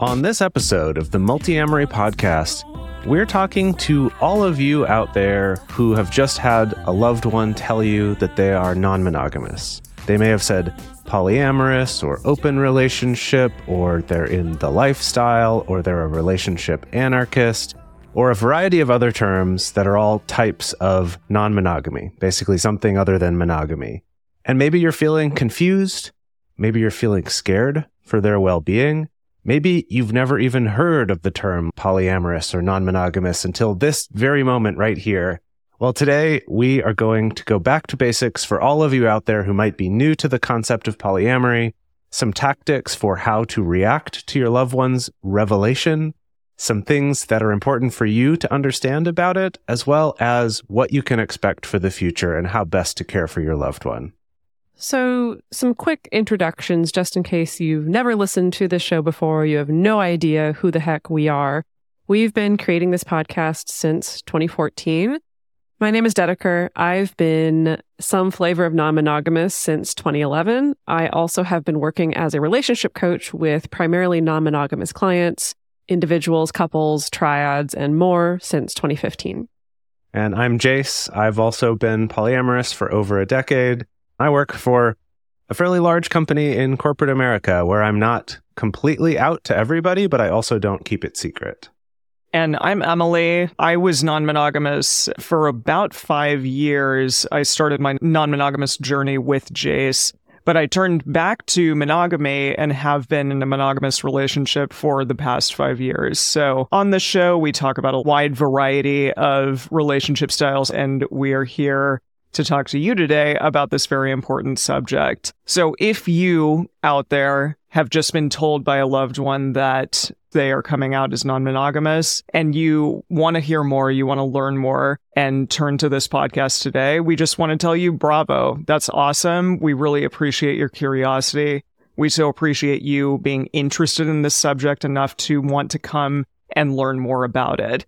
On this episode of the Multiamory podcast, we're talking to all of you out there who have just had a loved one tell you that they are non monogamous. They may have said polyamorous or open relationship, or they're in the lifestyle, or they're a relationship anarchist, or a variety of other terms that are all types of non monogamy, basically something other than monogamy. And maybe you're feeling confused. Maybe you're feeling scared for their well being. Maybe you've never even heard of the term polyamorous or non monogamous until this very moment right here. Well, today we are going to go back to basics for all of you out there who might be new to the concept of polyamory, some tactics for how to react to your loved one's revelation, some things that are important for you to understand about it, as well as what you can expect for the future and how best to care for your loved one. So, some quick introductions just in case you've never listened to this show before, you have no idea who the heck we are. We've been creating this podcast since 2014. My name is Dedeker. I've been some flavor of non monogamous since 2011. I also have been working as a relationship coach with primarily non monogamous clients, individuals, couples, triads, and more since 2015. And I'm Jace. I've also been polyamorous for over a decade. I work for a fairly large company in corporate America where I'm not completely out to everybody, but I also don't keep it secret. And I'm Emily. I was non monogamous for about five years. I started my non monogamous journey with Jace, but I turned back to monogamy and have been in a monogamous relationship for the past five years. So on the show, we talk about a wide variety of relationship styles, and we are here to talk to you today about this very important subject. So if you out there have just been told by a loved one that they are coming out as non monogamous and you want to hear more, you want to learn more, and turn to this podcast today, we just want to tell you bravo. That's awesome. We really appreciate your curiosity. We so appreciate you being interested in this subject enough to want to come and learn more about it.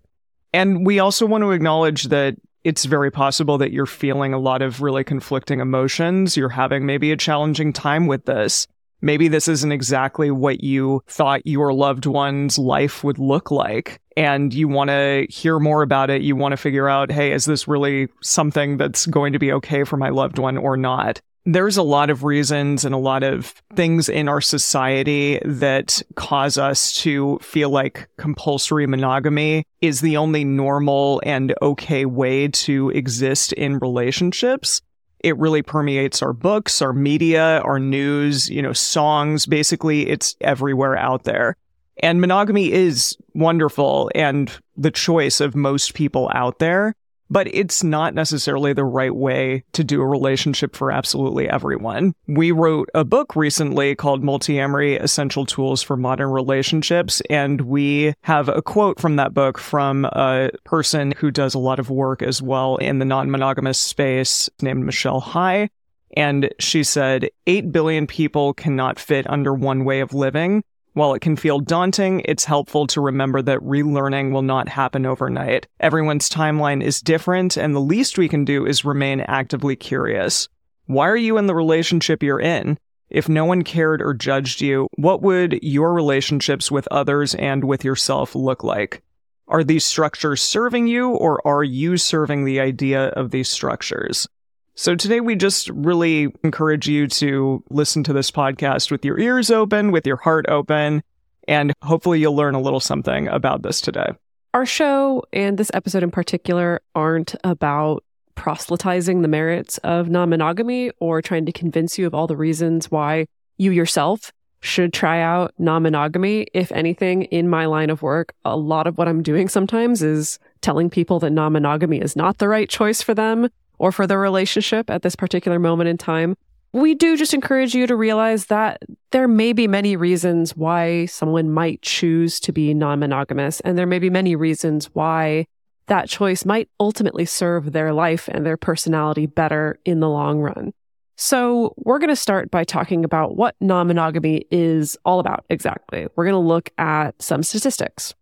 And we also want to acknowledge that it's very possible that you're feeling a lot of really conflicting emotions. You're having maybe a challenging time with this. Maybe this isn't exactly what you thought your loved one's life would look like. And you want to hear more about it. You want to figure out, hey, is this really something that's going to be okay for my loved one or not? There's a lot of reasons and a lot of things in our society that cause us to feel like compulsory monogamy is the only normal and okay way to exist in relationships. It really permeates our books, our media, our news, you know, songs. Basically, it's everywhere out there. And monogamy is wonderful and the choice of most people out there but it's not necessarily the right way to do a relationship for absolutely everyone. We wrote a book recently called Multiamory Essential Tools for Modern Relationships, and we have a quote from that book from a person who does a lot of work as well in the non monogamous space named Michelle High. And she said, 8 billion people cannot fit under one way of living. While it can feel daunting, it's helpful to remember that relearning will not happen overnight. Everyone's timeline is different, and the least we can do is remain actively curious. Why are you in the relationship you're in? If no one cared or judged you, what would your relationships with others and with yourself look like? Are these structures serving you, or are you serving the idea of these structures? So today we just really encourage you to listen to this podcast with your ears open, with your heart open, and hopefully you'll learn a little something about this today. Our show and this episode in particular aren't about proselytizing the merits of non monogamy or trying to convince you of all the reasons why you yourself should try out non monogamy. If anything, in my line of work, a lot of what I'm doing sometimes is telling people that non monogamy is not the right choice for them or for the relationship at this particular moment in time. We do just encourage you to realize that there may be many reasons why someone might choose to be non monogamous, and there may be many reasons why that choice might ultimately serve their life and their personality better in the long run. So, we're going to start by talking about what non monogamy is all about exactly. We're going to look at some statistics.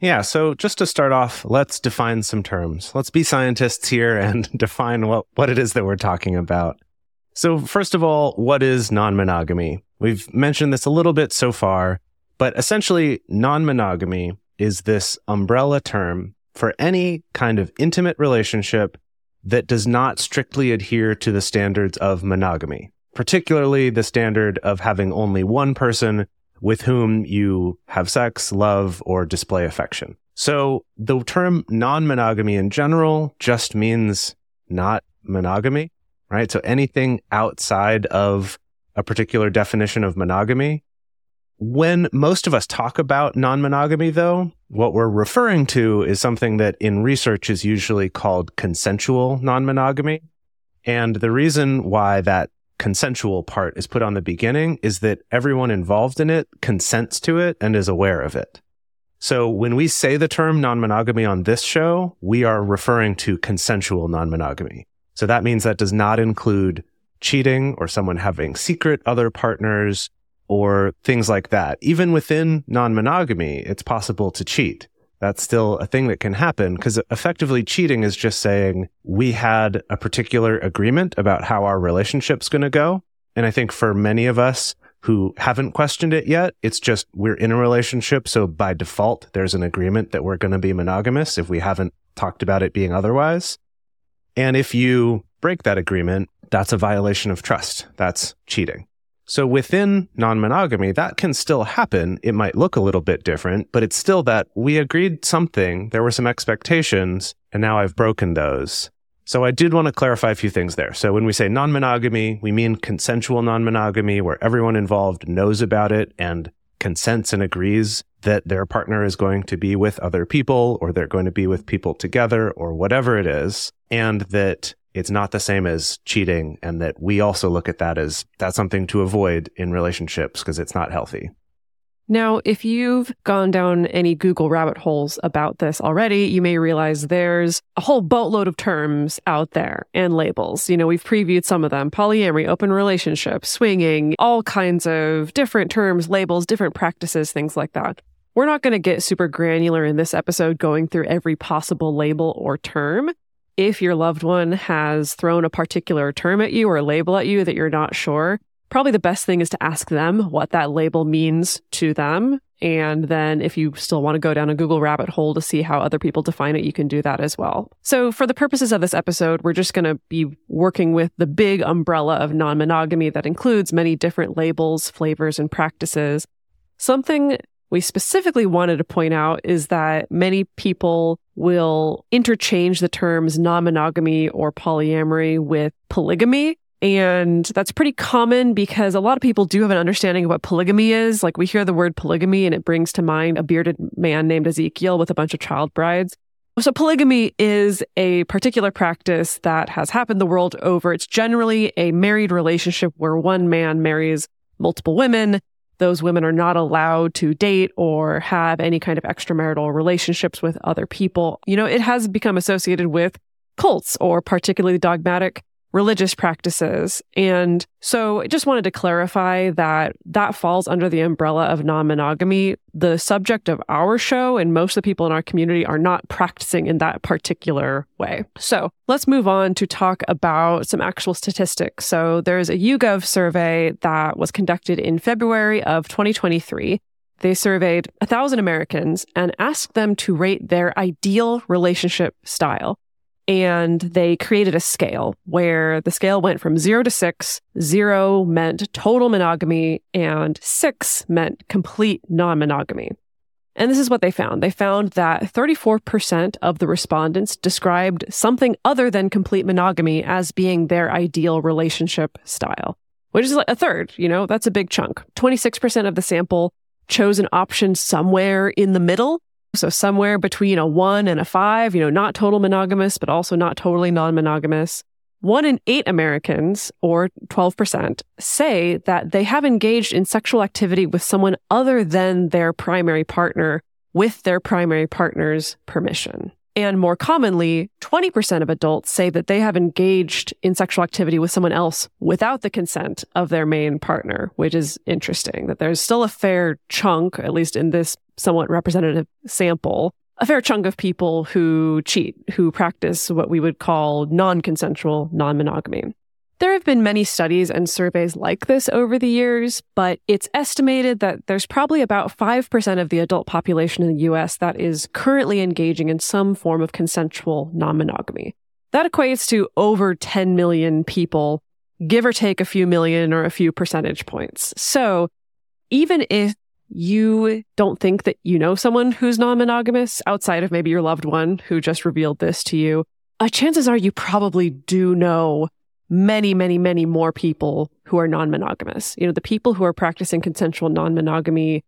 Yeah, so just to start off, let's define some terms. Let's be scientists here and define what, what it is that we're talking about. So, first of all, what is non monogamy? We've mentioned this a little bit so far, but essentially, non monogamy is this umbrella term for any kind of intimate relationship that does not strictly adhere to the standards of monogamy, particularly the standard of having only one person with whom you have sex, love, or display affection. So the term non monogamy in general just means not monogamy, right? So anything outside of a particular definition of monogamy. When most of us talk about non monogamy, though, what we're referring to is something that in research is usually called consensual non monogamy. And the reason why that consensual part is put on the beginning is that everyone involved in it consents to it and is aware of it. So when we say the term non monogamy on this show, we are referring to consensual non monogamy. So that means that does not include cheating or someone having secret other partners or things like that. Even within non monogamy, it's possible to cheat. That's still a thing that can happen because effectively cheating is just saying we had a particular agreement about how our relationship's going to go. And I think for many of us who haven't questioned it yet, it's just we're in a relationship. So by default, there's an agreement that we're going to be monogamous if we haven't talked about it being otherwise. And if you break that agreement, that's a violation of trust. That's cheating. So within non monogamy, that can still happen. It might look a little bit different, but it's still that we agreed something, there were some expectations, and now I've broken those. So I did want to clarify a few things there. So when we say non monogamy, we mean consensual non monogamy, where everyone involved knows about it and consents and agrees that their partner is going to be with other people or they're going to be with people together or whatever it is. And that it's not the same as cheating and that we also look at that as that's something to avoid in relationships because it's not healthy. Now, if you've gone down any Google rabbit holes about this already, you may realize there's a whole boatload of terms out there and labels. You know, we've previewed some of them polyamory, open relationship, swinging, all kinds of different terms, labels, different practices, things like that. We're not going to get super granular in this episode going through every possible label or term if your loved one has thrown a particular term at you or a label at you that you're not sure, probably the best thing is to ask them what that label means to them. And then if you still want to go down a Google rabbit hole to see how other people define it, you can do that as well. So for the purposes of this episode, we're just going to be working with the big umbrella of non-monogamy that includes many different labels, flavors, and practices. Something we specifically wanted to point out is that many people will interchange the terms non monogamy or polyamory with polygamy. And that's pretty common because a lot of people do have an understanding of what polygamy is. Like we hear the word polygamy and it brings to mind a bearded man named Ezekiel with a bunch of child brides. So polygamy is a particular practice that has happened the world over. It's generally a married relationship where one man marries multiple women those women are not allowed to date or have any kind of extramarital relationships with other people. You know, it has become associated with cults or particularly dogmatic religious practices. And so I just wanted to clarify that that falls under the umbrella of non monogamy. The subject of our show and most of the people in our community are not practicing in that particular way. So let's move on to talk about some actual statistics. So there's a YouGov survey that was conducted in February of 2023. They surveyed 1,000 Americans and asked them to rate their ideal relationship style and they created a scale where the scale went from zero to six. Zero meant total monogamy, and six meant complete non monogamy. And this is what they found. They found that 34% of the respondents described something other than complete monogamy as being their ideal relationship style, which is like a third, you know, that's a big chunk. 26% of the sample chose an option somewhere in the middle so somewhere between a one and a five, you know, not total monogamous, but also not totally non monogamous. One in eight Americans, or 12%, say that they have engaged in sexual activity with someone other than their primary partner with their primary partner's permission. And more commonly, 20% of adults say that they have engaged in sexual activity with someone else without the consent of their main partner, which is interesting that there's still a fair chunk, at least in this somewhat representative sample, a fair chunk of people who cheat, who practice what we would call non consensual non monogamy. There have been many studies and surveys like this over the years, but it's estimated that there's probably about 5% of the adult population in the US that is currently engaging in some form of consensual non monogamy. That equates to over 10 million people, give or take a few million or a few percentage points. So even if you don't think that you know someone who's non monogamous outside of maybe your loved one who just revealed this to you, uh, chances are you probably do know many, many, many more people who are non monogamous. You know, the people who are practicing consensual non monogamy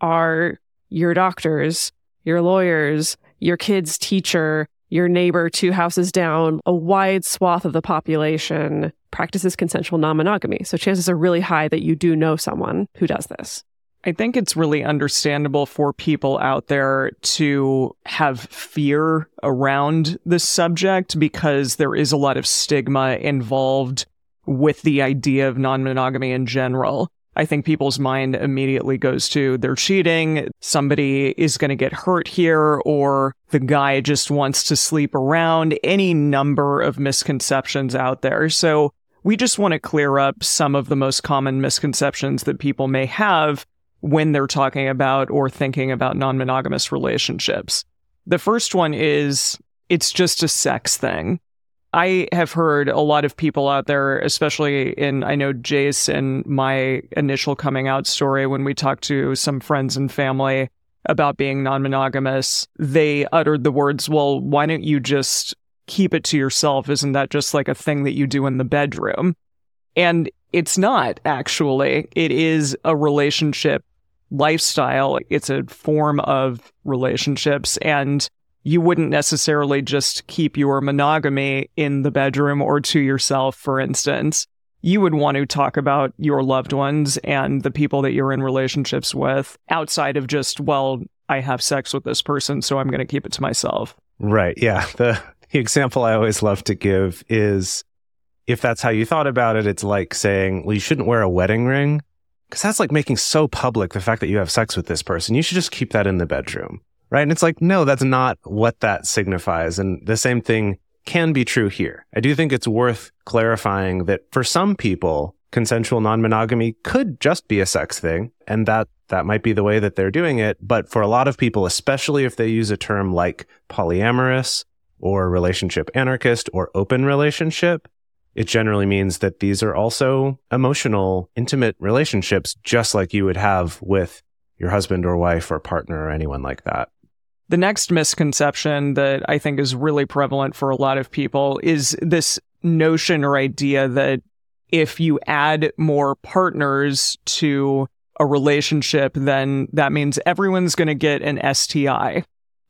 are your doctors, your lawyers, your kid's teacher, your neighbor two houses down, a wide swath of the population practices consensual non monogamy. So chances are really high that you do know someone who does this. I think it's really understandable for people out there to have fear around this subject because there is a lot of stigma involved with the idea of non monogamy in general. I think people's mind immediately goes to they're cheating, somebody is going to get hurt here, or the guy just wants to sleep around, any number of misconceptions out there. So we just want to clear up some of the most common misconceptions that people may have when they're talking about or thinking about non monogamous relationships. The first one is it's just a sex thing. I have heard a lot of people out there, especially in, I know Jace and my initial coming out story when we talked to some friends and family about being non monogamous, they uttered the words, well, why don't you just keep it to yourself? Isn't that just like a thing that you do in the bedroom? And it's not actually. It is a relationship lifestyle. It's a form of relationships and you wouldn't necessarily just keep your monogamy in the bedroom or to yourself, for instance. You would want to talk about your loved ones and the people that you're in relationships with outside of just, well, I have sex with this person, so I'm going to keep it to myself. Right. Yeah. The, the example I always love to give is if that's how you thought about it, it's like saying, well, you shouldn't wear a wedding ring because that's like making so public the fact that you have sex with this person. You should just keep that in the bedroom. Right. And it's like, no, that's not what that signifies. And the same thing can be true here. I do think it's worth clarifying that for some people, consensual non-monogamy could just be a sex thing and that that might be the way that they're doing it. But for a lot of people, especially if they use a term like polyamorous or relationship anarchist or open relationship, it generally means that these are also emotional, intimate relationships, just like you would have with your husband or wife or partner or anyone like that. The next misconception that I think is really prevalent for a lot of people is this notion or idea that if you add more partners to a relationship, then that means everyone's going to get an STI.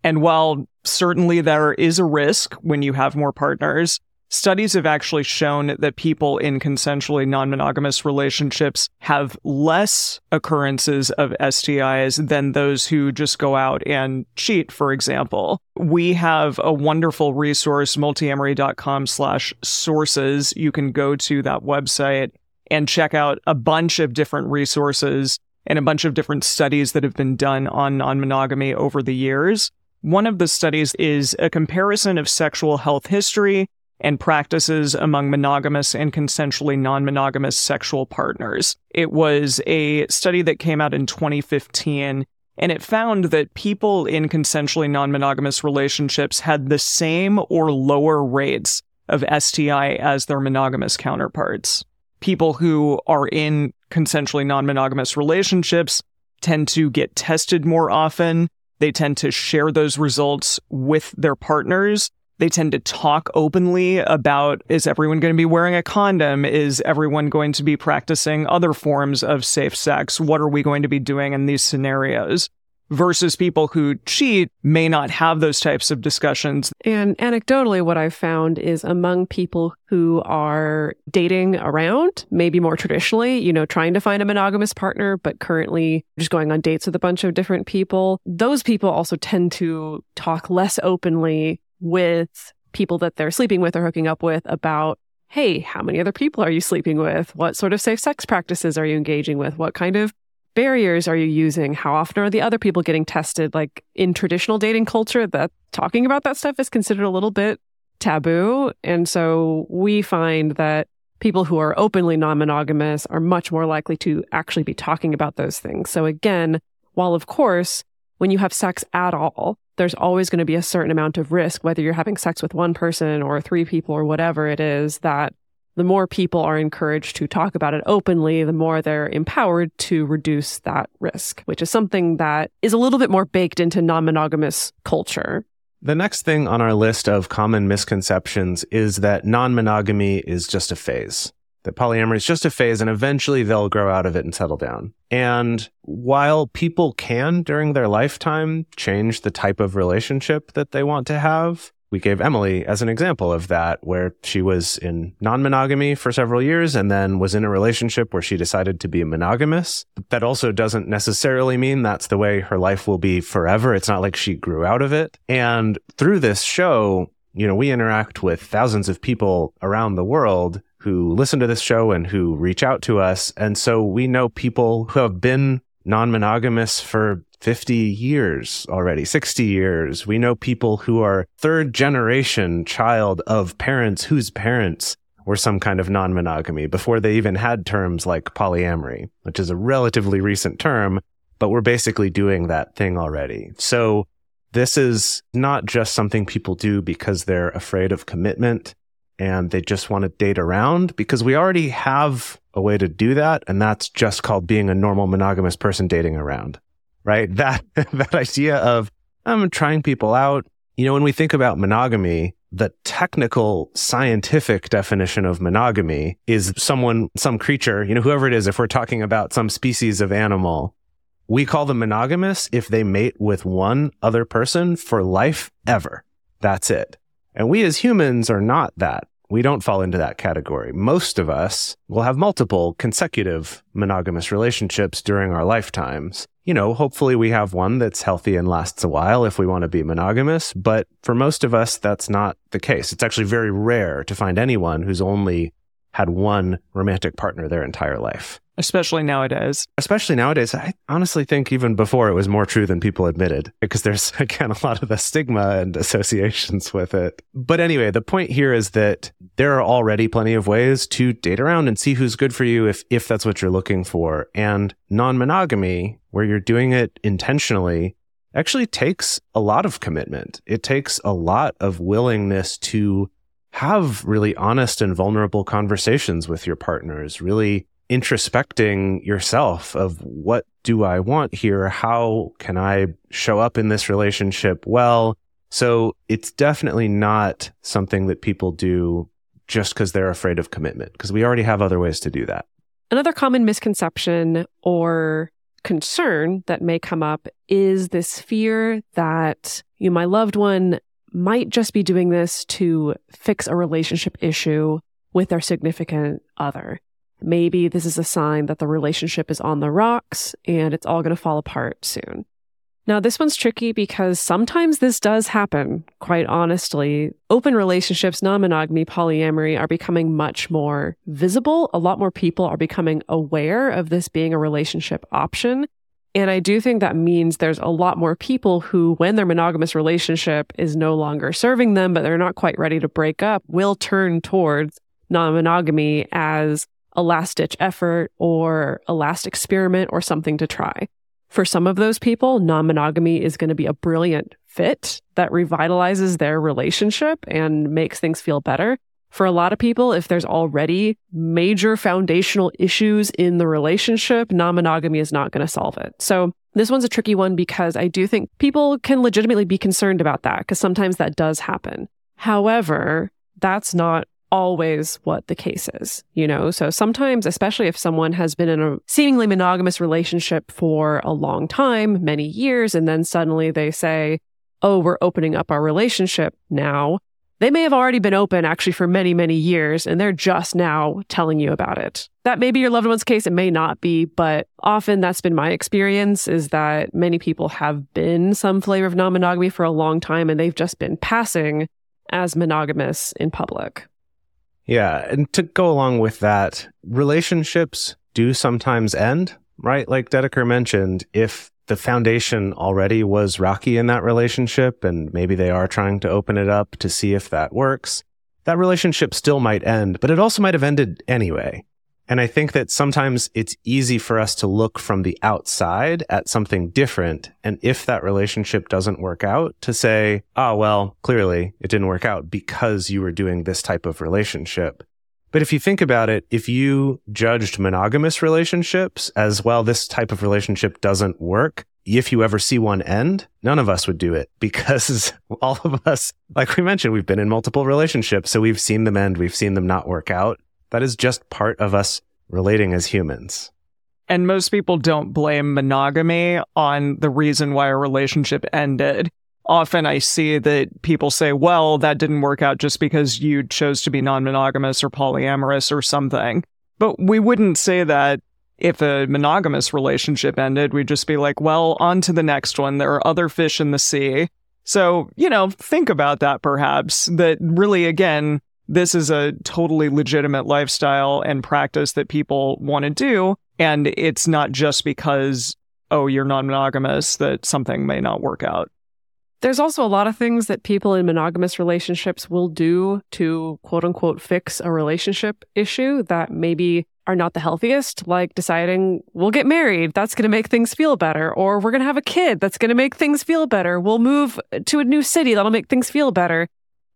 And while certainly there is a risk when you have more partners, Studies have actually shown that people in consensually non monogamous relationships have less occurrences of STIs than those who just go out and cheat, for example. We have a wonderful resource, multiamory.com slash sources. You can go to that website and check out a bunch of different resources and a bunch of different studies that have been done on non monogamy over the years. One of the studies is a comparison of sexual health history and practices among monogamous and consensually non monogamous sexual partners. It was a study that came out in 2015, and it found that people in consensually non monogamous relationships had the same or lower rates of STI as their monogamous counterparts. People who are in consensually non monogamous relationships tend to get tested more often. They tend to share those results with their partners they tend to talk openly about is everyone going to be wearing a condom? Is everyone going to be practicing other forms of safe sex? What are we going to be doing in these scenarios? versus people who cheat may not have those types of discussions. And anecdotally, what I've found is among people who are dating around, maybe more traditionally, you know, trying to find a monogamous partner, but currently just going on dates with a bunch of different people, those people also tend to talk less openly with people that they're sleeping with or hooking up with about hey, how many other people are you sleeping with? What sort of safe sex practices are you engaging with? What kind of barriers are you using? How often are the other people getting tested? Like in traditional dating culture, that talking about that stuff is considered a little bit taboo. And so we find that people who are openly non monogamous are much more likely to actually be talking about those things. So again, while of course, when you have sex at all, there's always going to be a certain amount of risk, whether you're having sex with one person or three people or whatever it is, that the more people are encouraged to talk about it openly, the more they're empowered to reduce that risk, which is something that is a little bit more baked into non monogamous culture. The next thing on our list of common misconceptions is that non monogamy is just a phase, that polyamory is just a phase and eventually they'll grow out of it and settle down. And while people can during their lifetime change the type of relationship that they want to have, we gave Emily as an example of that, where she was in non monogamy for several years and then was in a relationship where she decided to be monogamous. That also doesn't necessarily mean that's the way her life will be forever. It's not like she grew out of it. And through this show, you know, we interact with thousands of people around the world who listen to this show and who reach out to us. And so we know people who have been non monogamous for 50 years already, 60 years. We know people who are third generation child of parents whose parents were some kind of non monogamy before they even had terms like polyamory, which is a relatively recent term, but we're basically doing that thing already. So this is not just something people do because they're afraid of commitment and they just want to date around because we already have a way to do that. And that's just called being a normal monogamous person dating around right? That, that idea of I'm trying people out. You know, when we think about monogamy, the technical scientific definition of monogamy is someone, some creature, you know, whoever it is, if we're talking about some species of animal, we call them monogamous if they mate with one other person for life ever. That's it. And we as humans are not that. We don't fall into that category. Most of us will have multiple consecutive monogamous relationships during our lifetimes you know, hopefully we have one that's healthy and lasts a while if we want to be monogamous. But for most of us, that's not the case. It's actually very rare to find anyone who's only had one romantic partner their entire life. Especially nowadays. Especially nowadays. I honestly think even before it was more true than people admitted because there's, again, a lot of the stigma and associations with it. But anyway, the point here is that there are already plenty of ways to date around and see who's good for you if, if that's what you're looking for. And non monogamy, where you're doing it intentionally, actually takes a lot of commitment. It takes a lot of willingness to have really honest and vulnerable conversations with your partners, really introspecting yourself of what do I want here? How can I show up in this relationship well? So it's definitely not something that people do just because they're afraid of commitment, because we already have other ways to do that. Another common misconception or concern that may come up is this fear that you my loved one might just be doing this to fix a relationship issue with their significant other. Maybe this is a sign that the relationship is on the rocks and it's all going to fall apart soon. Now, this one's tricky because sometimes this does happen, quite honestly. Open relationships, non monogamy, polyamory are becoming much more visible. A lot more people are becoming aware of this being a relationship option. And I do think that means there's a lot more people who, when their monogamous relationship is no longer serving them, but they're not quite ready to break up, will turn towards non monogamy as a last ditch effort or a last experiment or something to try. For some of those people, non monogamy is going to be a brilliant fit that revitalizes their relationship and makes things feel better. For a lot of people, if there's already major foundational issues in the relationship, non monogamy is not going to solve it. So this one's a tricky one because I do think people can legitimately be concerned about that because sometimes that does happen. However, that's not always what the case is, you know? So sometimes, especially if someone has been in a seemingly monogamous relationship for a long time, many years, and then suddenly they say, oh, we're opening up our relationship now. They may have already been open actually for many, many years, and they're just now telling you about it. That may be your loved one's case. It may not be, but often that's been my experience is that many people have been some flavor of non monogamy for a long time and they've just been passing as monogamous in public. Yeah. And to go along with that, relationships do sometimes end, right? Like Dedeker mentioned, if the foundation already was rocky in that relationship and maybe they are trying to open it up to see if that works, that relationship still might end, but it also might have ended anyway. And I think that sometimes it's easy for us to look from the outside at something different. And if that relationship doesn't work out, to say, oh, well, clearly it didn't work out because you were doing this type of relationship. But if you think about it, if you judged monogamous relationships as well, this type of relationship doesn't work. If you ever see one end, none of us would do it because all of us, like we mentioned, we've been in multiple relationships. So we've seen them end. We've seen them not work out. That is just part of us relating as humans. And most people don't blame monogamy on the reason why a relationship ended. Often I see that people say, well, that didn't work out just because you chose to be non monogamous or polyamorous or something. But we wouldn't say that if a monogamous relationship ended. We'd just be like, well, on to the next one. There are other fish in the sea. So, you know, think about that perhaps. That really, again, this is a totally legitimate lifestyle and practice that people want to do. And it's not just because, oh, you're non monogamous that something may not work out. There's also a lot of things that people in monogamous relationships will do to quote unquote fix a relationship issue that maybe are not the healthiest, like deciding we'll get married, that's going to make things feel better, or we're going to have a kid, that's going to make things feel better. We'll move to a new city, that'll make things feel better.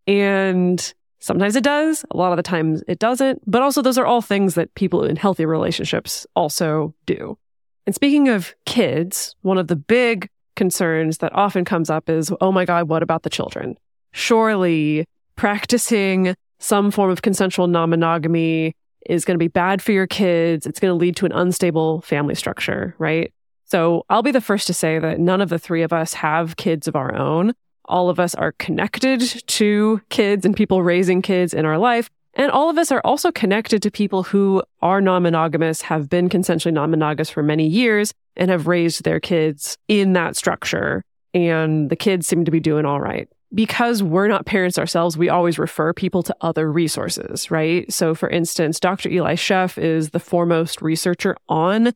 And Sometimes it does, a lot of the times it doesn't, but also those are all things that people in healthy relationships also do. And speaking of kids, one of the big concerns that often comes up is, oh my God, what about the children? Surely practicing some form of consensual non monogamy is going to be bad for your kids. It's going to lead to an unstable family structure, right? So I'll be the first to say that none of the three of us have kids of our own. All of us are connected to kids and people raising kids in our life. And all of us are also connected to people who are non monogamous, have been consensually non monogamous for many years, and have raised their kids in that structure. And the kids seem to be doing all right. Because we're not parents ourselves, we always refer people to other resources, right? So, for instance, Dr. Eli Sheff is the foremost researcher on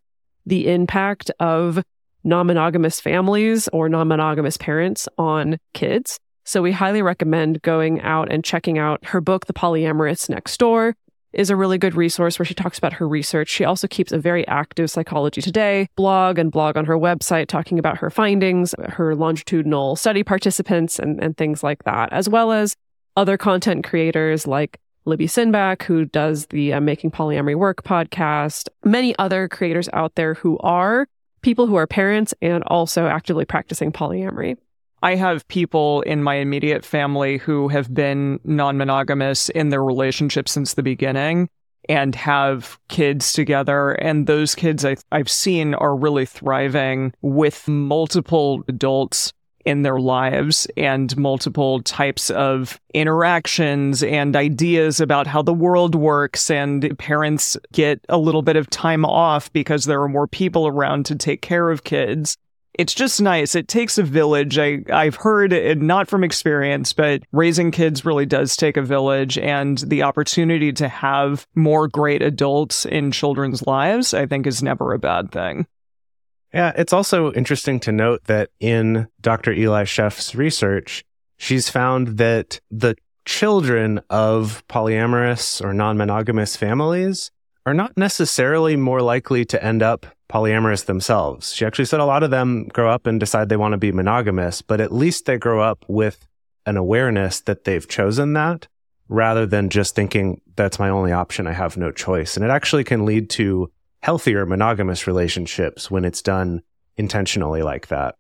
the impact of non monogamous families or non monogamous parents on kids. So we highly recommend going out and checking out her book, The Polyamorists Next Door is a really good resource where she talks about her research. She also keeps a very active Psychology Today blog and blog on her website talking about her findings, her longitudinal study participants, and, and things like that, as well as other content creators like Libby Sinback, who does the uh, Making Polyamory Work podcast, many other creators out there who are people who are parents and also actively practicing polyamory. I have people in my immediate family who have been non monogamous in their relationship since the beginning and have kids together. And those kids I, have seen are really thriving with multiple adults in their lives and multiple types of interactions and ideas about how the world works. And parents get a little bit of time off because there are more people around to take care of kids. It's just nice. It takes a village. I, I've heard it not from experience, but raising kids really does take a village and the opportunity to have more great adults in children's lives, I think is never a bad thing. Yeah, it's also interesting to note that in Dr. Eli Sheff's research, she's found that the children of polyamorous or non monogamous families are not necessarily more likely to end up polyamorous themselves. She actually said a lot of them grow up and decide they want to be monogamous, but at least they grow up with an awareness that they've chosen that rather than just thinking that's my only option. I have no choice. And it actually can lead to healthier monogamous relationships when it's done intentionally like that.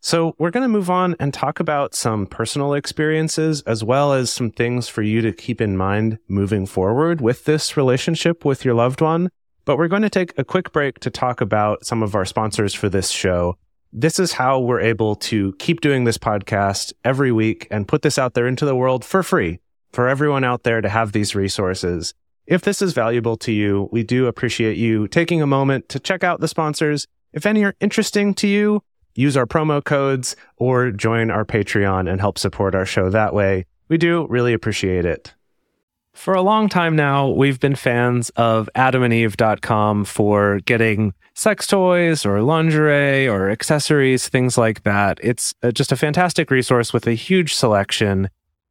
So, we're going to move on and talk about some personal experiences as well as some things for you to keep in mind moving forward with this relationship with your loved one. But we're going to take a quick break to talk about some of our sponsors for this show. This is how we're able to keep doing this podcast every week and put this out there into the world for free for everyone out there to have these resources. If this is valuable to you, we do appreciate you taking a moment to check out the sponsors. If any are interesting to you, use our promo codes or join our Patreon and help support our show that way. We do really appreciate it. For a long time now, we've been fans of adamandeve.com for getting sex toys or lingerie or accessories, things like that. It's uh, just a fantastic resource with a huge selection.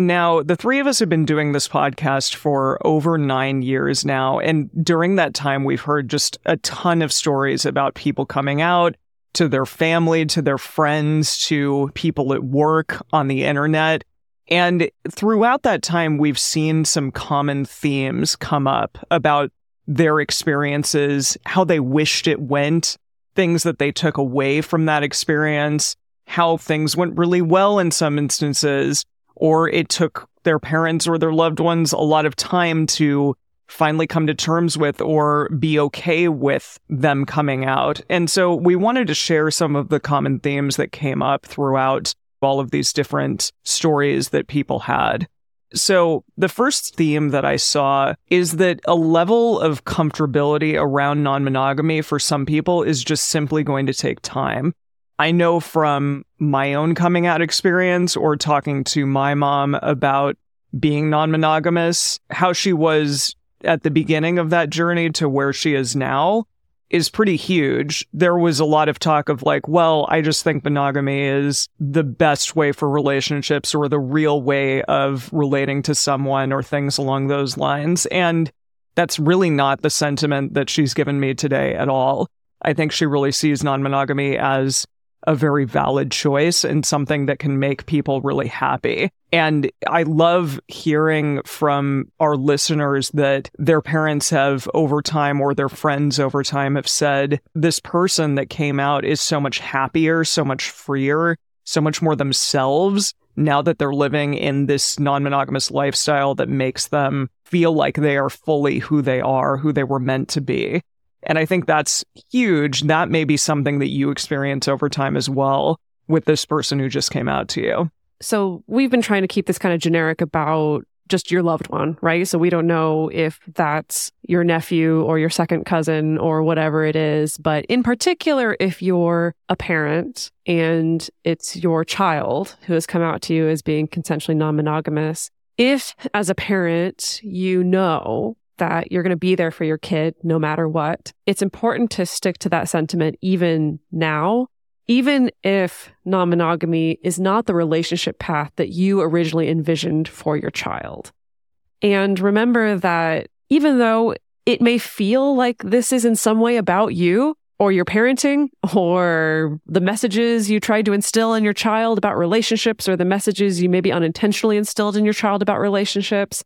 Now, the three of us have been doing this podcast for over nine years now. And during that time, we've heard just a ton of stories about people coming out to their family, to their friends, to people at work, on the internet. And throughout that time, we've seen some common themes come up about their experiences, how they wished it went, things that they took away from that experience, how things went really well in some instances, or it took their parents or their loved ones a lot of time to finally come to terms with or be okay with them coming out. And so we wanted to share some of the common themes that came up throughout all of these different stories that people had. So, the first theme that I saw is that a level of comfortability around non monogamy for some people is just simply going to take time. I know from my own coming out experience or talking to my mom about being non monogamous, how she was at the beginning of that journey to where she is now is pretty huge. There was a lot of talk of like, well, I just think monogamy is the best way for relationships or the real way of relating to someone or things along those lines. And that's really not the sentiment that she's given me today at all. I think she really sees non monogamy as a very valid choice and something that can make people really happy. And I love hearing from our listeners that their parents have over time or their friends over time have said, this person that came out is so much happier, so much freer, so much more themselves now that they're living in this non monogamous lifestyle that makes them feel like they are fully who they are, who they were meant to be. And I think that's huge. That may be something that you experience over time as well with this person who just came out to you. So we've been trying to keep this kind of generic about just your loved one, right? So we don't know if that's your nephew or your second cousin or whatever it is. But in particular, if you're a parent and it's your child who has come out to you as being consensually non monogamous, if as a parent you know that you're going to be there for your kid no matter what. It's important to stick to that sentiment even now, even if non monogamy is not the relationship path that you originally envisioned for your child. And remember that even though it may feel like this is in some way about you, or your parenting, or the messages you tried to instill in your child about relationships, or the messages you maybe unintentionally instilled in your child about relationships,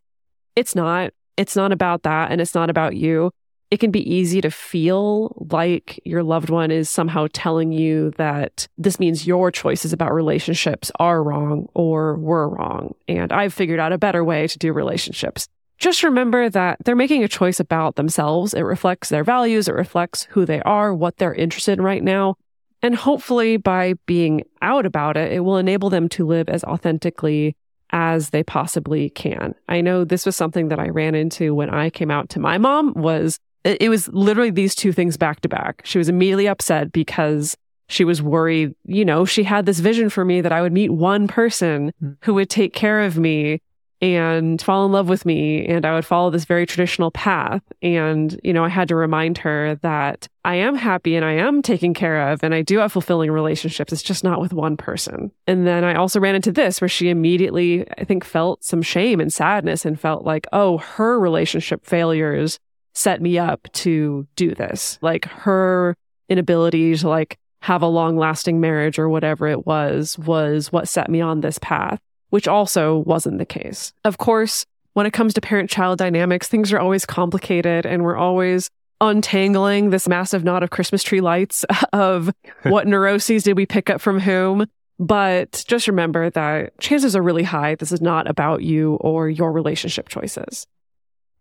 it's not. It's not about that. And it's not about you. It can be easy to feel like your loved one is somehow telling you that this means your choices about relationships are wrong or were wrong. And I've figured out a better way to do relationships. Just remember that they're making a choice about themselves. It reflects their values. It reflects who they are, what they're interested in right now. And hopefully by being out about it, it will enable them to live as authentically as they possibly can. I know this was something that I ran into when I came out to my mom was it was literally these two things back to back. She was immediately upset because she was worried, you know, she had this vision for me that I would meet one person hmm. who would take care of me and fall in love with me and I would follow this very traditional path. And, you know, I had to remind her that I am happy and I am taken care of and I do have fulfilling relationships. It's just not with one person. And then I also ran into this where she immediately, I think, felt some shame and sadness and felt like, oh, her relationship failures set me up to do this. Like her inability to like have a long lasting marriage or whatever it was, was what set me on this path which also wasn't the case. Of course, when it comes to parent child dynamics, things are always complicated and we're always untangling this massive knot of Christmas tree lights of what neuroses did we pick up from whom. But just remember that chances are really high this is not about you or your relationship choices.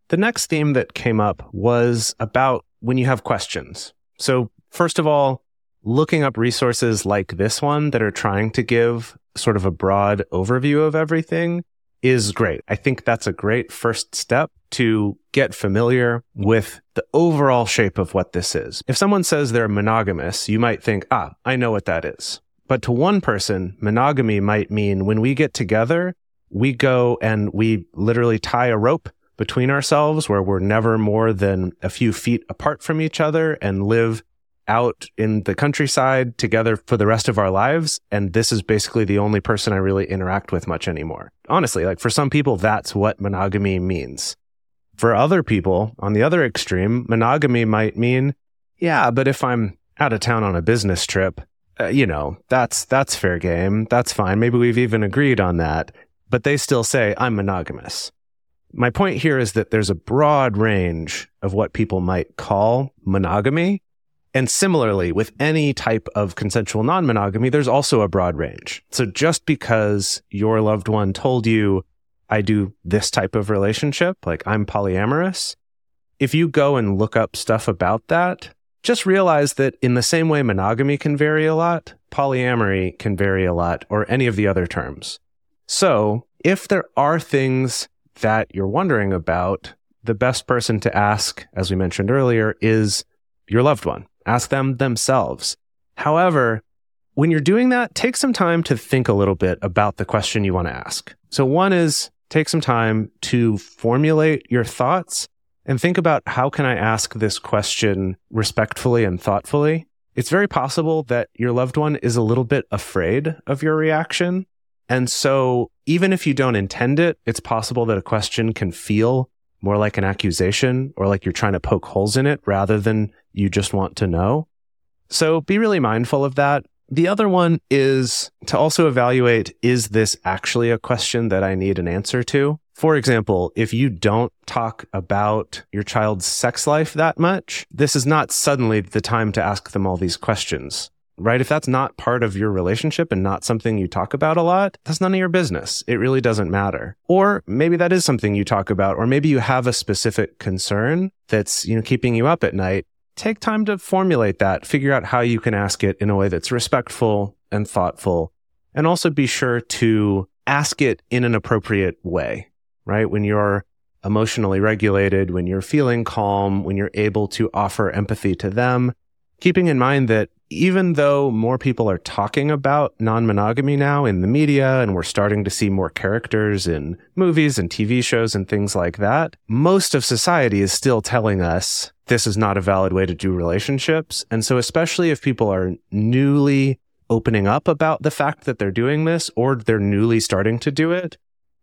The next theme that came up was about when you have questions. So, first of all, looking up resources like this one that are trying to give sort of a broad overview of everything is great. I think that's a great first step to get familiar with the overall shape of what this is. If someone says they're monogamous, you might think, ah, I know what that is. But to one person, monogamy might mean when we get together, we go and we literally tie a rope between ourselves where we're never more than a few feet apart from each other and live out in the countryside together for the rest of our lives. And this is basically the only person I really interact with much anymore. Honestly, like for some people, that's what monogamy means. For other people, on the other extreme, monogamy might mean, yeah, but if I'm out of town on a business trip, uh, you know, that's, that's fair game. That's fine. Maybe we've even agreed on that, but they still say I'm monogamous. My point here is that there's a broad range of what people might call monogamy and similarly, with any type of consensual non monogamy, there's also a broad range. So just because your loved one told you, I do this type of relationship, like I'm polyamorous, if you go and look up stuff about that, just realize that in the same way monogamy can vary a lot, polyamory can vary a lot, or any of the other terms. So if there are things that you're wondering about, the best person to ask, as we mentioned earlier, is your loved one. Ask them themselves. However, when you're doing that, take some time to think a little bit about the question you want to ask. So one is take some time to formulate your thoughts and think about how can I ask this question respectfully and thoughtfully? It's very possible that your loved one is a little bit afraid of your reaction. And so even if you don't intend it, it's possible that a question can feel more like an accusation or like you're trying to poke holes in it rather than you just want to know. So be really mindful of that. The other one is to also evaluate is this actually a question that I need an answer to? For example, if you don't talk about your child's sex life that much, this is not suddenly the time to ask them all these questions right? If that's not part of your relationship and not something you talk about a lot, that's none of your business. It really doesn't matter. Or maybe that is something you talk about, or maybe you have a specific concern that's, you know, keeping you up at night. Take time to formulate that, figure out how you can ask it in a way that's respectful and thoughtful. And also be sure to ask it in an appropriate way, right? When you're emotionally regulated, when you're feeling calm, when you're able to offer empathy to them, keeping in mind that even though more people are talking about non monogamy now in the media and we're starting to see more characters in movies and TV shows and things like that, most of society is still telling us this is not a valid way to do relationships. And so, especially if people are newly opening up about the fact that they're doing this or they're newly starting to do it,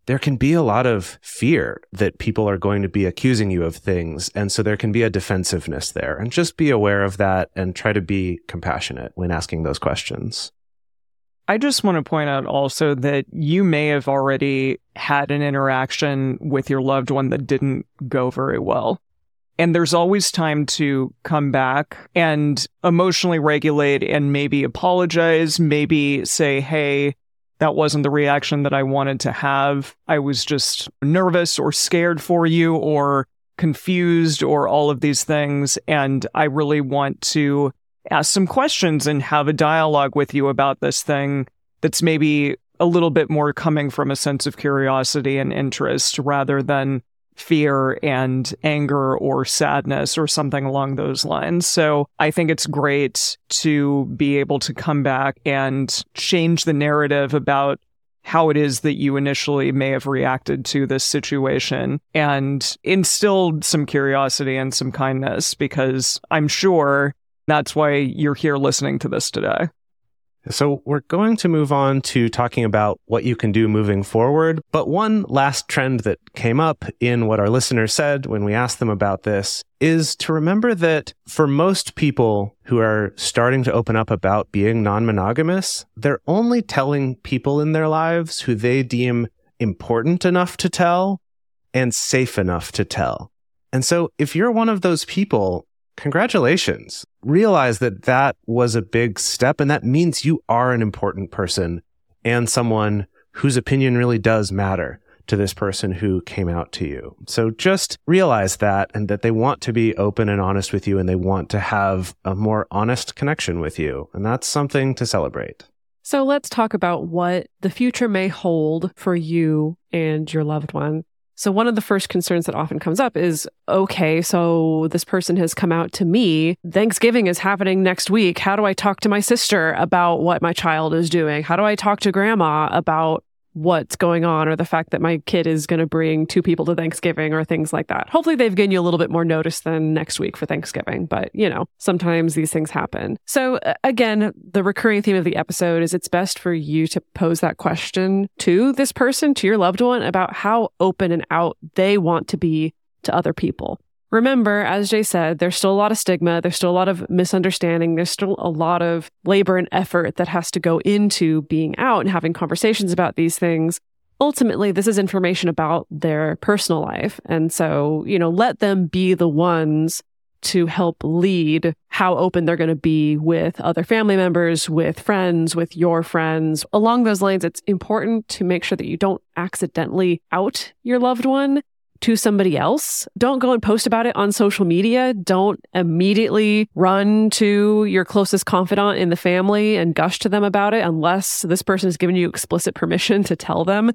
there can be a lot of fear that people are going to be accusing you of things. And so there can be a defensiveness there. And just be aware of that and try to be compassionate when asking those questions. I just want to point out also that you may have already had an interaction with your loved one that didn't go very well. And there's always time to come back and emotionally regulate and maybe apologize, maybe say, hey, that wasn't the reaction that I wanted to have. I was just nervous or scared for you or confused or all of these things. And I really want to ask some questions and have a dialogue with you about this thing that's maybe a little bit more coming from a sense of curiosity and interest rather than fear and anger or sadness or something along those lines. So I think it's great to be able to come back and change the narrative about how it is that you initially may have reacted to this situation and instilled some curiosity and some kindness because I'm sure that's why you're here listening to this today. So we're going to move on to talking about what you can do moving forward. But one last trend that came up in what our listeners said when we asked them about this is to remember that for most people who are starting to open up about being non-monogamous, they're only telling people in their lives who they deem important enough to tell and safe enough to tell. And so if you're one of those people, congratulations. Realize that that was a big step and that means you are an important person and someone whose opinion really does matter to this person who came out to you. So just realize that and that they want to be open and honest with you and they want to have a more honest connection with you. And that's something to celebrate. So let's talk about what the future may hold for you and your loved one. So one of the first concerns that often comes up is, okay, so this person has come out to me. Thanksgiving is happening next week. How do I talk to my sister about what my child is doing? How do I talk to grandma about what's going on or the fact that my kid is going to bring two people to Thanksgiving or things like that. Hopefully they've given you a little bit more notice than next week for Thanksgiving, but you know, sometimes these things happen. So uh, again, the recurring theme of the episode is it's best for you to pose that question to this person, to your loved one about how open and out they want to be to other people. Remember, as Jase said, there's still a lot of stigma. There's still a lot of misunderstanding. There's still a lot of labor and effort that has to go into being out and having conversations about these things. Ultimately, this is information about their personal life. And so, you know, let them be the ones to help lead how open they're going to be with other family members, with friends, with your friends. Along those lines, it's important to make sure that you don't accidentally out your loved one to somebody else. Don't go and post about it on social media. Don't immediately run to your closest confidant in the family and gush to them about it unless this person has given you explicit permission to tell them.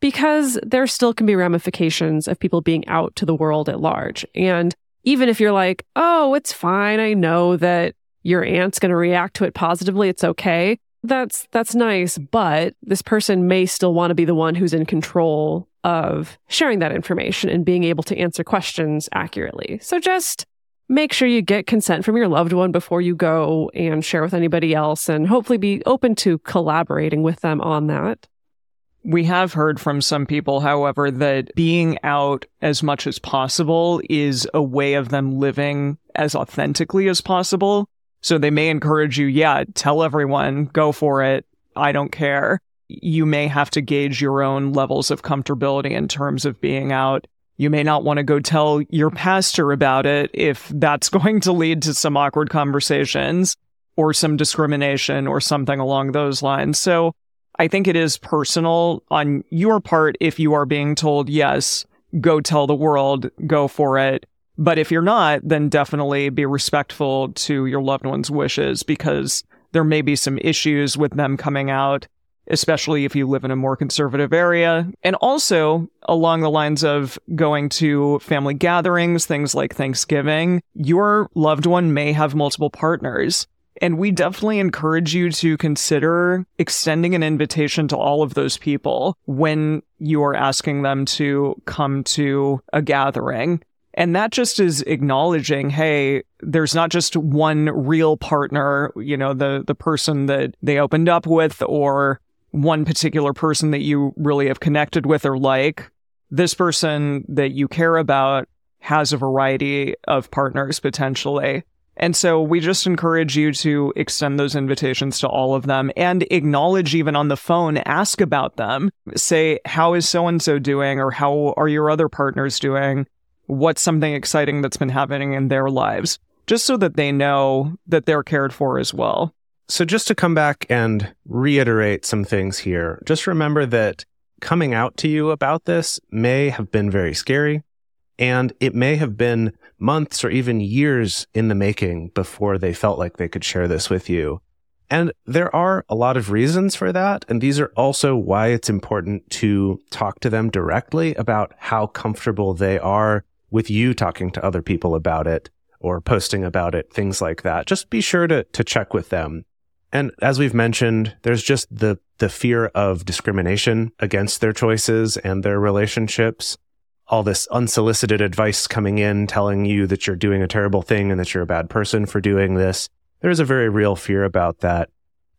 Because there still can be ramifications of people being out to the world at large. And even if you're like, oh, it's fine. I know that your aunt's going to react to it positively. It's okay. That's, that's nice. But this person may still want to be the one who's in control of sharing that information and being able to answer questions accurately. So just make sure you get consent from your loved one before you go and share with anybody else and hopefully be open to collaborating with them on that. We have heard from some people, however, that being out as much as possible is a way of them living as authentically as possible. So they may encourage you, yeah, tell everyone, go for it. I don't care you may have to gauge your own levels of comfortability in terms of being out. You may not want to go tell your pastor about it if that's going to lead to some awkward conversations or some discrimination or something along those lines. So I think it is personal on your part if you are being told, yes, go tell the world, go for it. But if you're not, then definitely be respectful to your loved one's wishes because there may be some issues with them coming out especially if you live in a more conservative area. And also along the lines of going to family gatherings, things like Thanksgiving, your loved one may have multiple partners. And we definitely encourage you to consider extending an invitation to all of those people when you are asking them to come to a gathering. And that just is acknowledging, hey, there's not just one real partner, you know, the, the person that they opened up with or one particular person that you really have connected with or like. This person that you care about has a variety of partners potentially. And so we just encourage you to extend those invitations to all of them and acknowledge even on the phone, ask about them. Say, how is so and so doing? Or how are your other partners doing? What's something exciting that's been happening in their lives? Just so that they know that they're cared for as well. So, just to come back and reiterate some things here, just remember that coming out to you about this may have been very scary. And it may have been months or even years in the making before they felt like they could share this with you. And there are a lot of reasons for that. And these are also why it's important to talk to them directly about how comfortable they are with you talking to other people about it or posting about it, things like that. Just be sure to, to check with them. And as we've mentioned, there's just the, the fear of discrimination against their choices and their relationships all this unsolicited advice coming in telling you that you're doing a terrible thing and that you're a bad person for doing this. There's a very real fear about that.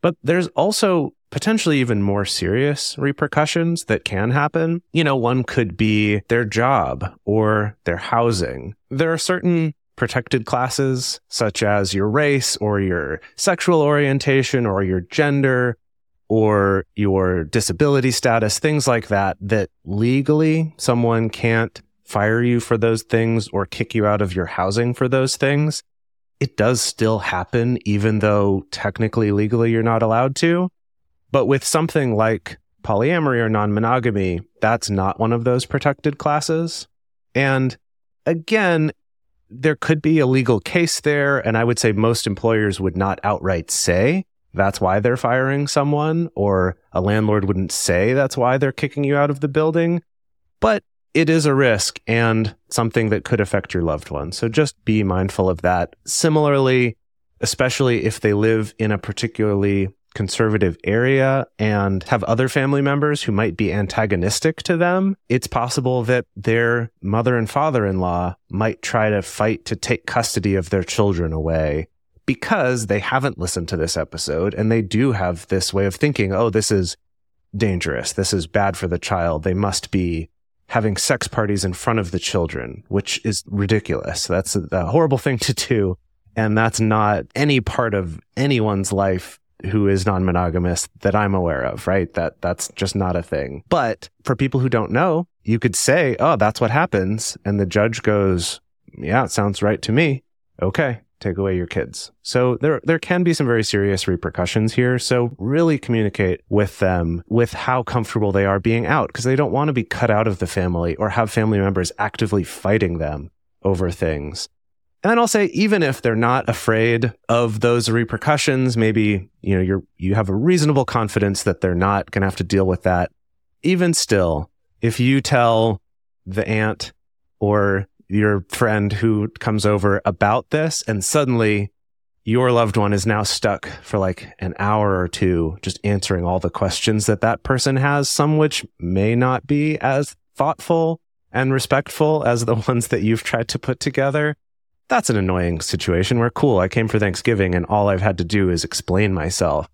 But there's also potentially even more serious repercussions that can happen. You know, one could be their job or their housing. There are certain protected classes, such as your race or your sexual orientation or your gender or your disability status, things like that, that legally someone can't fire you for those things or kick you out of your housing for those things. It does still happen, even though technically legally you're not allowed to. But with something like polyamory or non monogamy, that's not one of those protected classes. And again, there could be a legal case there. And I would say most employers would not outright say, that's why they're firing someone, or a landlord wouldn't say that's why they're kicking you out of the building. But it is a risk and something that could affect your loved one. So just be mindful of that. Similarly, especially if they live in a particularly conservative area and have other family members who might be antagonistic to them, it's possible that their mother and father in law might try to fight to take custody of their children away because they haven't listened to this episode and they do have this way of thinking, oh, this is dangerous. This is bad for the child. They must be having sex parties in front of the children, which is ridiculous. That's a, a horrible thing to do. And that's not any part of anyone's life who is non-monogamous that I'm aware of, right? That that's just not a thing. But for people who don't know, you could say, "Oh, that's what happens." And the judge goes, "Yeah, it sounds right to me." Okay take away your kids. So there, there can be some very serious repercussions here. So really communicate with them with how comfortable they are being out because they don't want to be cut out of the family or have family members actively fighting them over things. And then I'll say, even if they're not afraid of those repercussions, maybe, you know, you're, you have a reasonable confidence that they're not going to have to deal with that. Even still, if you tell the aunt or your friend who comes over about this and suddenly your loved one is now stuck for like an hour or two just answering all the questions that that person has some which may not be as thoughtful and respectful as the ones that you've tried to put together that's an annoying situation. Where cool. I came for thanksgiving and all i've had to do is explain myself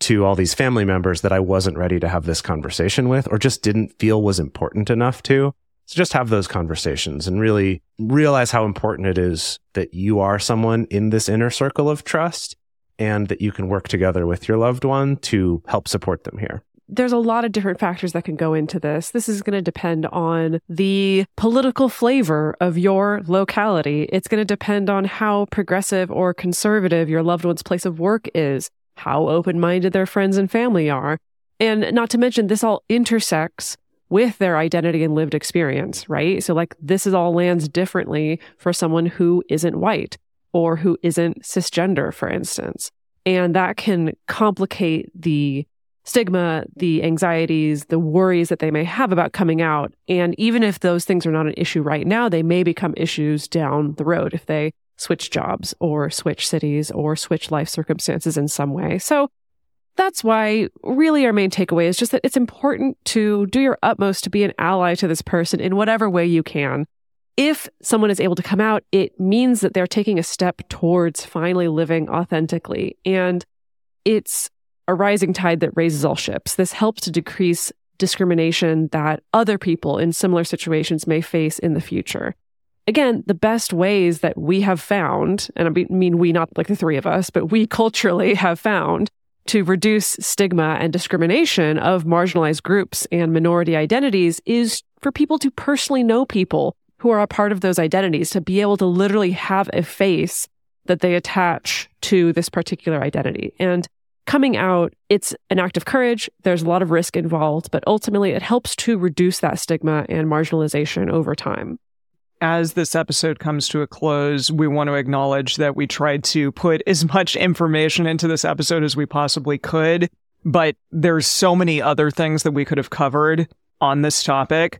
to all these family members that i wasn't ready to have this conversation with or just didn't feel was important enough to. So just have those conversations and really realize how important it is that you are someone in this inner circle of trust and that you can work together with your loved one to help support them here. There's a lot of different factors that can go into this. This is going to depend on the political flavor of your locality. It's going to depend on how progressive or conservative your loved one's place of work is, how open minded their friends and family are. And not to mention, this all intersects with their identity and lived experience, right? So, like, this is all lands differently for someone who isn't white or who isn't cisgender, for instance. And that can complicate the stigma, the anxieties, the worries that they may have about coming out. And even if those things are not an issue right now, they may become issues down the road if they switch jobs or switch cities or switch life circumstances in some way. So that's why really our main takeaway is just that it's important to do your utmost to be an ally to this person in whatever way you can. If someone is able to come out, it means that they're taking a step towards finally living authentically. And it's a rising tide that raises all ships. This helps to decrease discrimination that other people in similar situations may face in the future. again, the best ways that we have found, and I mean we, not like the three of us, but we culturally have found to reduce stigma and discrimination of marginalized groups and minority identities is for people to personally know people who are a part of those identities, to be able to literally have a face that they attach to this particular identity. And coming out, it's an act of courage. There's a lot of risk involved, but ultimately it helps to reduce that stigma and marginalization over time. As this episode comes to a close, we want to acknowledge that we tried to put as much information into this episode as we possibly could, but there's so many other things that we could have covered on this topic.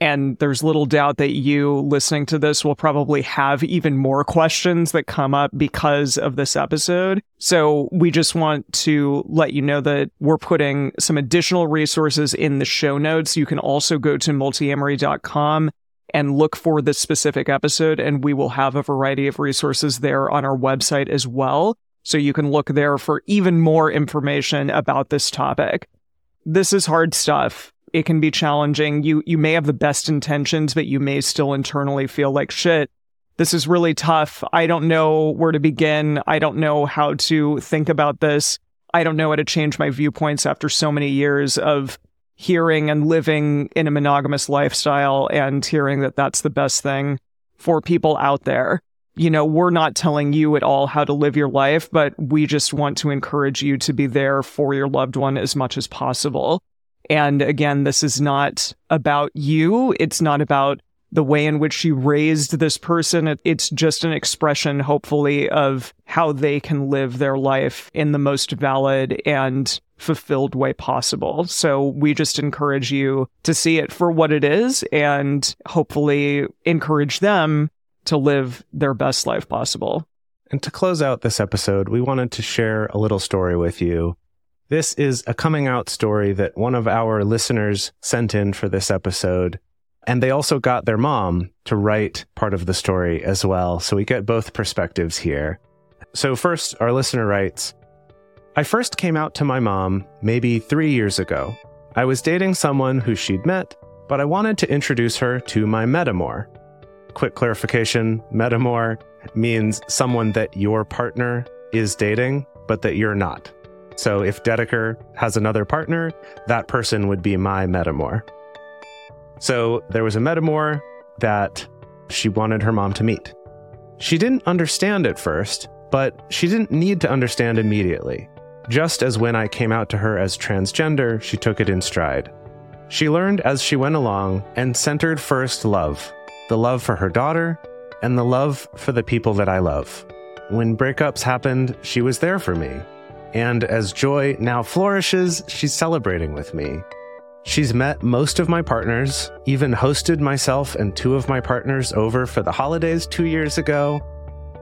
And there's little doubt that you listening to this will probably have even more questions that come up because of this episode. So we just want to let you know that we're putting some additional resources in the show notes. You can also go to multiamory.com and look for this specific episode, and we will have a variety of resources there on our website as well. So you can look there for even more information about this topic. This is hard stuff. It can be challenging. You you may have the best intentions, but you may still internally feel like shit. This is really tough. I don't know where to begin. I don't know how to think about this. I don't know how to change my viewpoints after so many years of hearing and living in a monogamous lifestyle and hearing that that's the best thing for people out there. You know, we're not telling you at all how to live your life, but we just want to encourage you to be there for your loved one as much as possible. And again, this is not about you. It's not about the way in which you raised this person. It's just an expression, hopefully, of how they can live their life in the most valid and fulfilled way possible. So we just encourage you to see it for what it is and hopefully encourage them to live their best life possible. And to close out this episode, we wanted to share a little story with you. This is a coming out story that one of our listeners sent in for this episode. And they also got their mom to write part of the story as well. So we get both perspectives here. So, first, our listener writes I first came out to my mom maybe three years ago. I was dating someone who she'd met, but I wanted to introduce her to my metamor. Quick clarification metamor means someone that your partner is dating, but that you're not. So if Dedeker has another partner, that person would be my metamor. So there was a metamor that she wanted her mom to meet. She didn't understand at first, but she didn't need to understand immediately. Just as when I came out to her as transgender, she took it in stride. She learned as she went along and centered first love the love for her daughter and the love for the people that I love. When breakups happened, she was there for me. And as joy now flourishes, she's celebrating with me. She's met most of my partners, even hosted myself and two of my partners over for the holidays two years ago,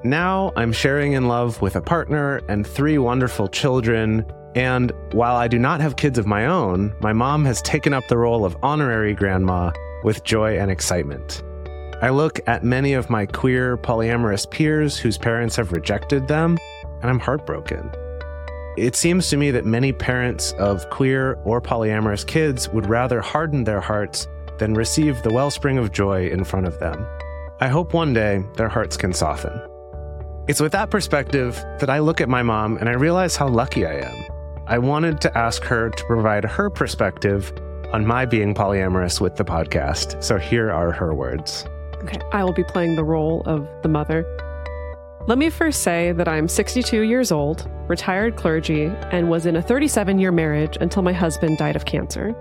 now I'm sharing in love with a partner and three wonderful children. And while I do not have kids of my own, my mom has taken up the role of honorary grandma with joy and excitement. I look at many of my queer polyamorous peers whose parents have rejected them, and I'm heartbroken. It seems to me that many parents of queer or polyamorous kids would rather harden their hearts than receive the wellspring of joy in front of them. I hope one day their hearts can soften. It's with that perspective that I look at my mom and I realize how lucky I am. I wanted to ask her to provide her perspective on my being polyamorous with the podcast. So here are her words. Okay, I will be playing the role of the mother. Let me first say that I'm 62 years old, retired clergy, and was in a 37 year marriage until my husband died of cancer.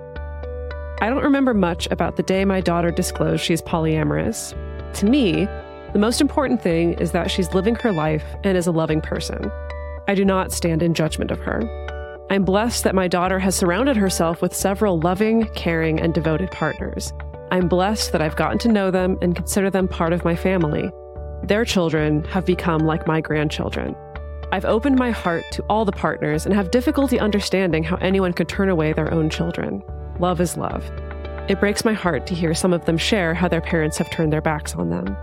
I don't remember much about the day my daughter disclosed she's polyamorous. To me, the most important thing is that she's living her life and is a loving person. I do not stand in judgment of her. I'm blessed that my daughter has surrounded herself with several loving, caring, and devoted partners. I'm blessed that I've gotten to know them and consider them part of my family. Their children have become like my grandchildren. I've opened my heart to all the partners and have difficulty understanding how anyone could turn away their own children. Love is love. It breaks my heart to hear some of them share how their parents have turned their backs on them.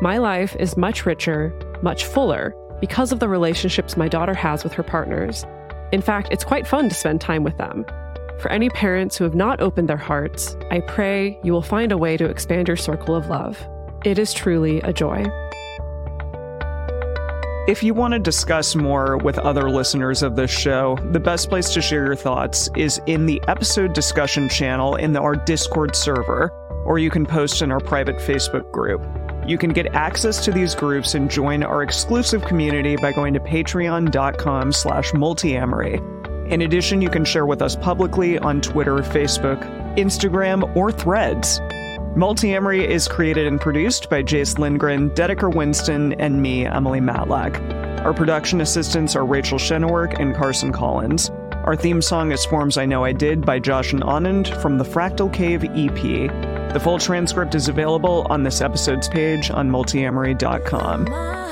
My life is much richer, much fuller, because of the relationships my daughter has with her partners. In fact, it's quite fun to spend time with them. For any parents who have not opened their hearts, I pray you will find a way to expand your circle of love. It is truly a joy. If you want to discuss more with other listeners of this show, the best place to share your thoughts is in the episode discussion channel in our Discord server, or you can post in our private Facebook group. You can get access to these groups and join our exclusive community by going to patreon.com slash multiamory. In addition, you can share with us publicly on Twitter, Facebook, Instagram, or Threads. Multiamory is created and produced by Jase Lindgren, Dedeker Winston, and me, Emily Matlack. Our production assistants are Rachel Shennework and Carson Collins. Our theme song is Forms I Know I Did by Josh and Anand from the Fractal Cave EP. The full transcript is available on this episode's page on multiamory.com.